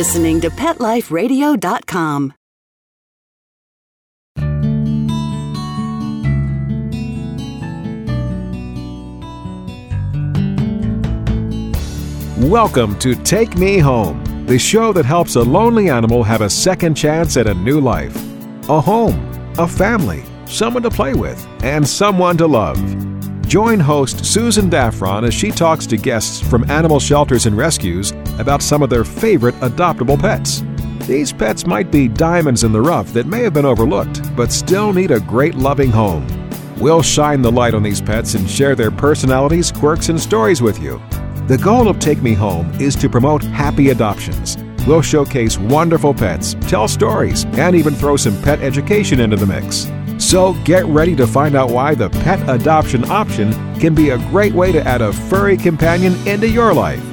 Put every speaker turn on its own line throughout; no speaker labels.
listening to PetLifeRadio.com.
Welcome to Take Me Home, the show that helps a lonely animal have a second chance at a new life. A home, a family, someone to play with, and someone to love. Join host Susan Daffron as she talks to guests from animal shelters and rescues about some of their favorite adoptable pets. These pets might be diamonds in the rough that may have been overlooked, but still need a great loving home. We'll shine the light on these pets and share their personalities, quirks, and stories with you. The goal of Take Me Home is to promote happy adoptions. We'll showcase wonderful pets, tell stories, and even throw some pet education into the mix. So get ready to find out why the pet adoption option can be a great way to add a furry companion into your life.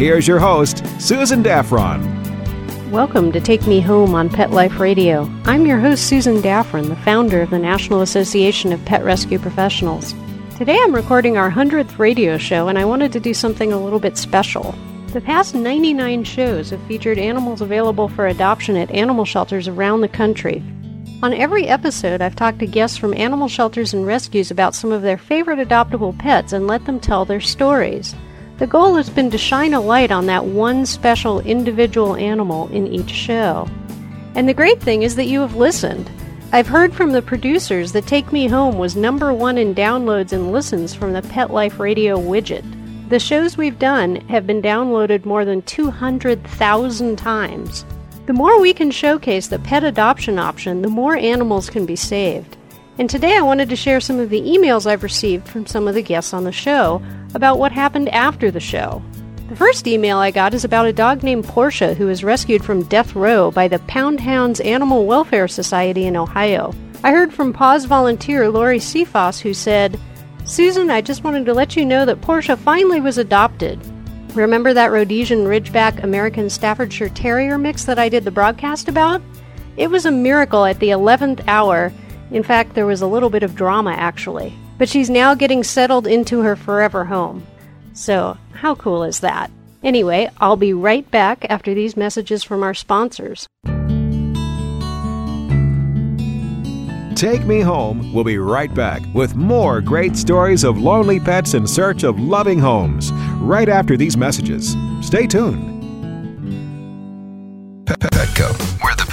Here's your host, Susan Daffron.
Welcome to Take Me Home on Pet Life Radio. I'm your host, Susan Daffron, the founder of the National Association of Pet Rescue Professionals. Today I'm recording our 100th radio show, and I wanted to do something a little bit special. The past 99 shows have featured animals available for adoption at animal shelters around the country. On every episode, I've talked to guests from animal shelters and rescues about some of their favorite adoptable pets and let them tell their stories. The goal has been to shine a light on that one special individual animal in each show. And the great thing is that you have listened. I've heard from the producers that Take Me Home was number one in downloads and listens from the Pet Life Radio widget. The shows we've done have been downloaded more than 200,000 times. The more we can showcase the pet adoption option, the more animals can be saved. And today I wanted to share some of the emails I've received from some of the guests on the show about what happened after the show. The first email I got is about a dog named Portia who was rescued from death row by the Pound Hounds Animal Welfare Society in Ohio. I heard from PAWS volunteer Lori Cephas who said, Susan, I just wanted to let you know that Portia finally was adopted. Remember that Rhodesian Ridgeback American Staffordshire Terrier mix that I did the broadcast about? It was a miracle at the 11th hour. In fact, there was a little bit of drama actually. But she's now getting settled into her forever home. So, how cool is that? Anyway, I'll be right back after these messages from our sponsors.
Take Me Home We'll be right back with more great stories of lonely pets in search of loving homes right after these messages. Stay tuned.
Petco, where the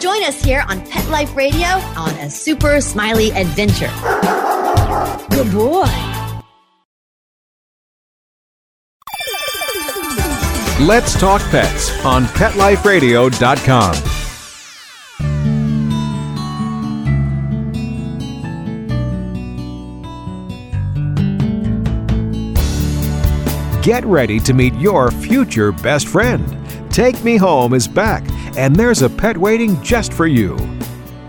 Join us here on Pet Life Radio on A Super Smiley Adventure. Good boy.
Let's Talk Pets on PetLifeRadio.com. Get ready to meet your future best friend. Take Me Home is back, and there's a pet waiting just for you.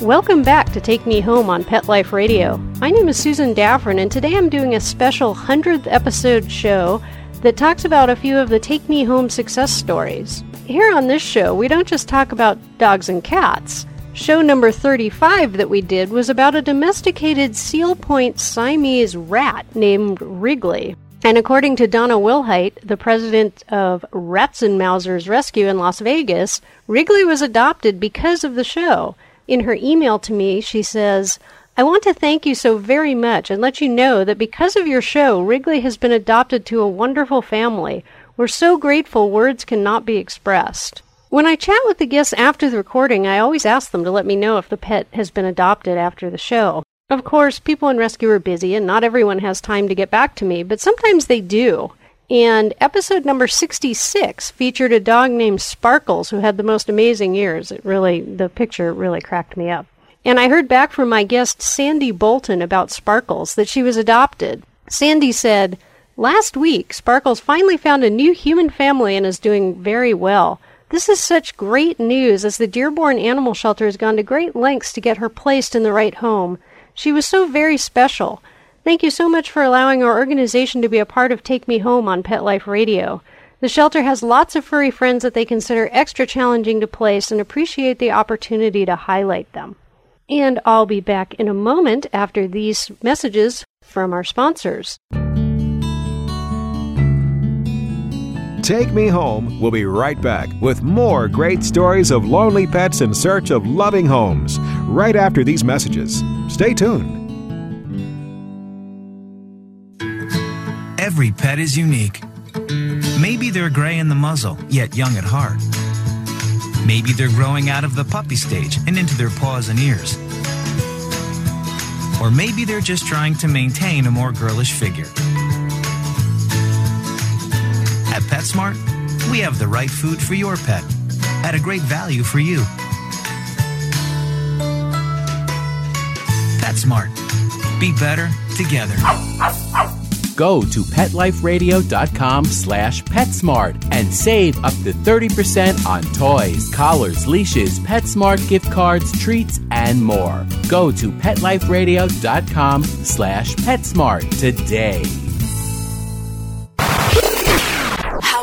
Welcome back to Take Me Home on Pet Life Radio. My name is Susan Daffron, and today I'm doing a special 100th episode show that talks about a few of the Take Me Home success stories. Here on this show, we don't just talk about dogs and cats. Show number 35 that we did was about a domesticated seal point Siamese rat named Wrigley. And according to Donna Wilhite, the president of Ratzenmauser's Rescue in Las Vegas, Wrigley was adopted because of the show. In her email to me, she says, I want to thank you so very much and let you know that because of your show, Wrigley has been adopted to a wonderful family. We're so grateful words cannot be expressed. When I chat with the guests after the recording, I always ask them to let me know if the pet has been adopted after the show. Of course, people in rescue are busy and not everyone has time to get back to me, but sometimes they do. And episode number 66 featured a dog named Sparkles who had the most amazing ears. It really, the picture really cracked me up. And I heard back from my guest Sandy Bolton about Sparkles that she was adopted. Sandy said, Last week, Sparkles finally found a new human family and is doing very well. This is such great news as the Dearborn Animal Shelter has gone to great lengths to get her placed in the right home. She was so very special. Thank you so much for allowing our organization to be a part of Take Me Home on Pet Life Radio. The shelter has lots of furry friends that they consider extra challenging to place and appreciate the opportunity to highlight them. And I'll be back in a moment after these messages from our sponsors.
Take Me Home We'll be right back with more great stories of lonely pets in search of loving homes right after these messages. Stay tuned.
Every pet is unique. Maybe they're gray in the muzzle, yet young at heart. Maybe they're growing out of the puppy stage and into their paws and ears. Or maybe they're just trying to maintain a more girlish figure. At PetSmart, we have the right food for your pet at a great value for you. PetSmart. Be better together
go to PetLifeRadio.com slash PetSmart and save up to 30% on toys, collars, leashes, PetSmart gift cards, treats, and more. Go to PetLifeRadio.com slash PetSmart today.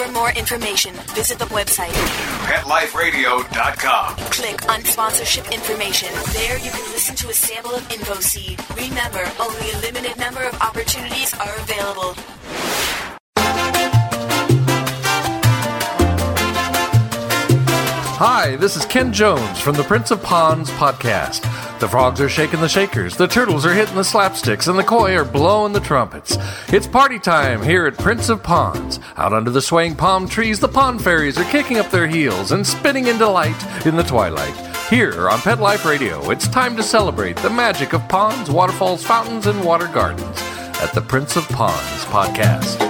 For more information, visit the website
PetLifeRadio.com.
Click on sponsorship information. There you can listen to a sample of InfoSeed. Remember, only a limited number of opportunities are available.
Hi, this is Ken Jones from the Prince of Ponds podcast. The frogs are shaking the shakers, the turtles are hitting the slapsticks, and the koi are blowing the trumpets. It's party time here at Prince of Ponds. Out under the swaying palm trees, the pond fairies are kicking up their heels and spinning into light in the twilight. Here on Pet Life Radio, it's time to celebrate the magic of ponds, waterfalls, fountains, and water gardens at the Prince of Ponds podcast.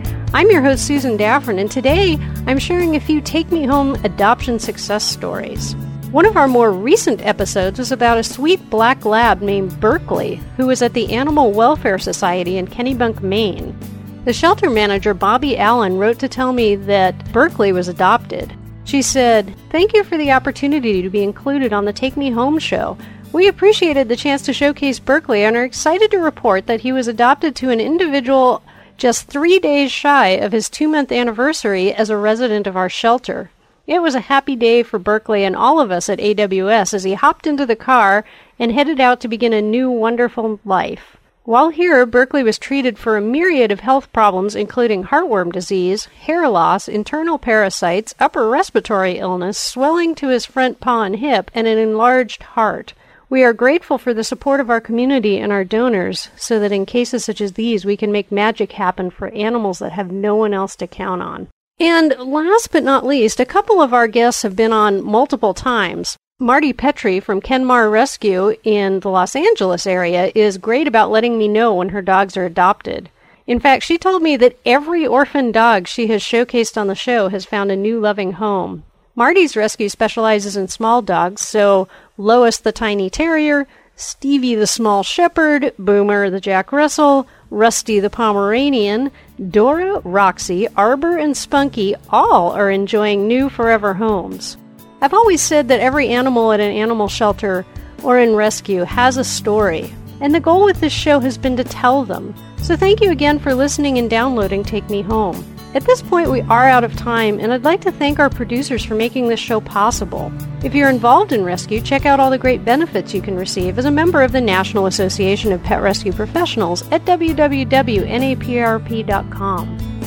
I'm your host, Susan Daffron, and today I'm sharing a few Take Me Home adoption success stories. One of our more recent episodes was about a sweet black lab named Berkeley, who was at the Animal Welfare Society in Kennebunk, Maine. The shelter manager, Bobby Allen, wrote to tell me that Berkeley was adopted. She said, Thank you for the opportunity to be included on the Take Me Home show. We appreciated the chance to showcase Berkeley and are excited to report that he was adopted to an individual just three days shy of his two month anniversary as a resident of our shelter. It was a happy day for Berkeley and all of us at AWS as he hopped into the car and headed out to begin a new wonderful life. While here, Berkeley was treated for a myriad of health problems, including heartworm disease, hair loss, internal parasites, upper respiratory illness, swelling to his front paw and hip, and an enlarged heart. We are grateful for the support of our community and our donors so that in cases such as these, we can make magic happen for animals that have no one else to count on. And last but not least, a couple of our guests have been on multiple times. Marty Petrie from Kenmar Rescue in the Los Angeles area is great about letting me know when her dogs are adopted. In fact, she told me that every orphan dog she has showcased on the show has found a new loving home. Marty's rescue specializes in small dogs, so Lois the tiny terrier, Stevie the small shepherd, Boomer the Jack Russell, Rusty the Pomeranian, Dora, Roxy, Arbor, and Spunky all are enjoying new forever homes. I've always said that every animal at an animal shelter or in rescue has a story, and the goal with this show has been to tell them. So thank you again for listening and downloading Take Me Home. At this point, we are out of time, and I'd like to thank our producers for making this show possible. If you're involved in rescue, check out all the great benefits you can receive as a member of the National Association of Pet Rescue Professionals at www.naprp.com.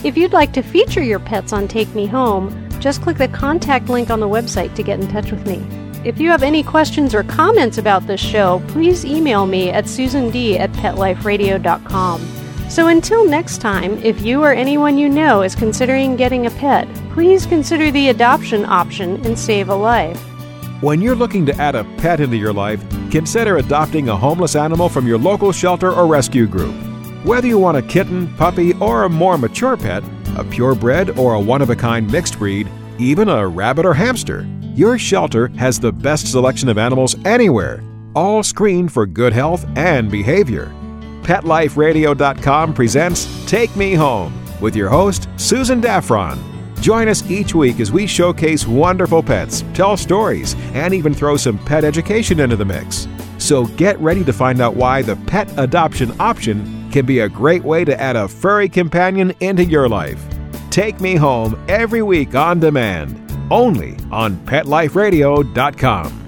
If you'd like to feature your pets on Take Me Home, just click the contact link on the website to get in touch with me. If you have any questions or comments about this show, please email me at susand at petliferadio.com. So until next time, if you or anyone you know is considering getting a pet, please consider the adoption option and save a life.
When you're looking to add a pet into your life, consider adopting a homeless animal from your local shelter or rescue group. Whether you want a kitten, puppy, or a more mature pet, a purebred or a one of a kind mixed breed, even a rabbit or hamster. Your shelter has the best selection of animals anywhere, all screened for good health and behavior. PetLifeRadio.com presents Take Me Home with your host, Susan Daffron. Join us each week as we showcase wonderful pets, tell stories, and even throw some pet education into the mix. So get ready to find out why the pet adoption option can be a great way to add a furry companion into your life. Take Me Home every week on demand, only on PetLifeRadio.com.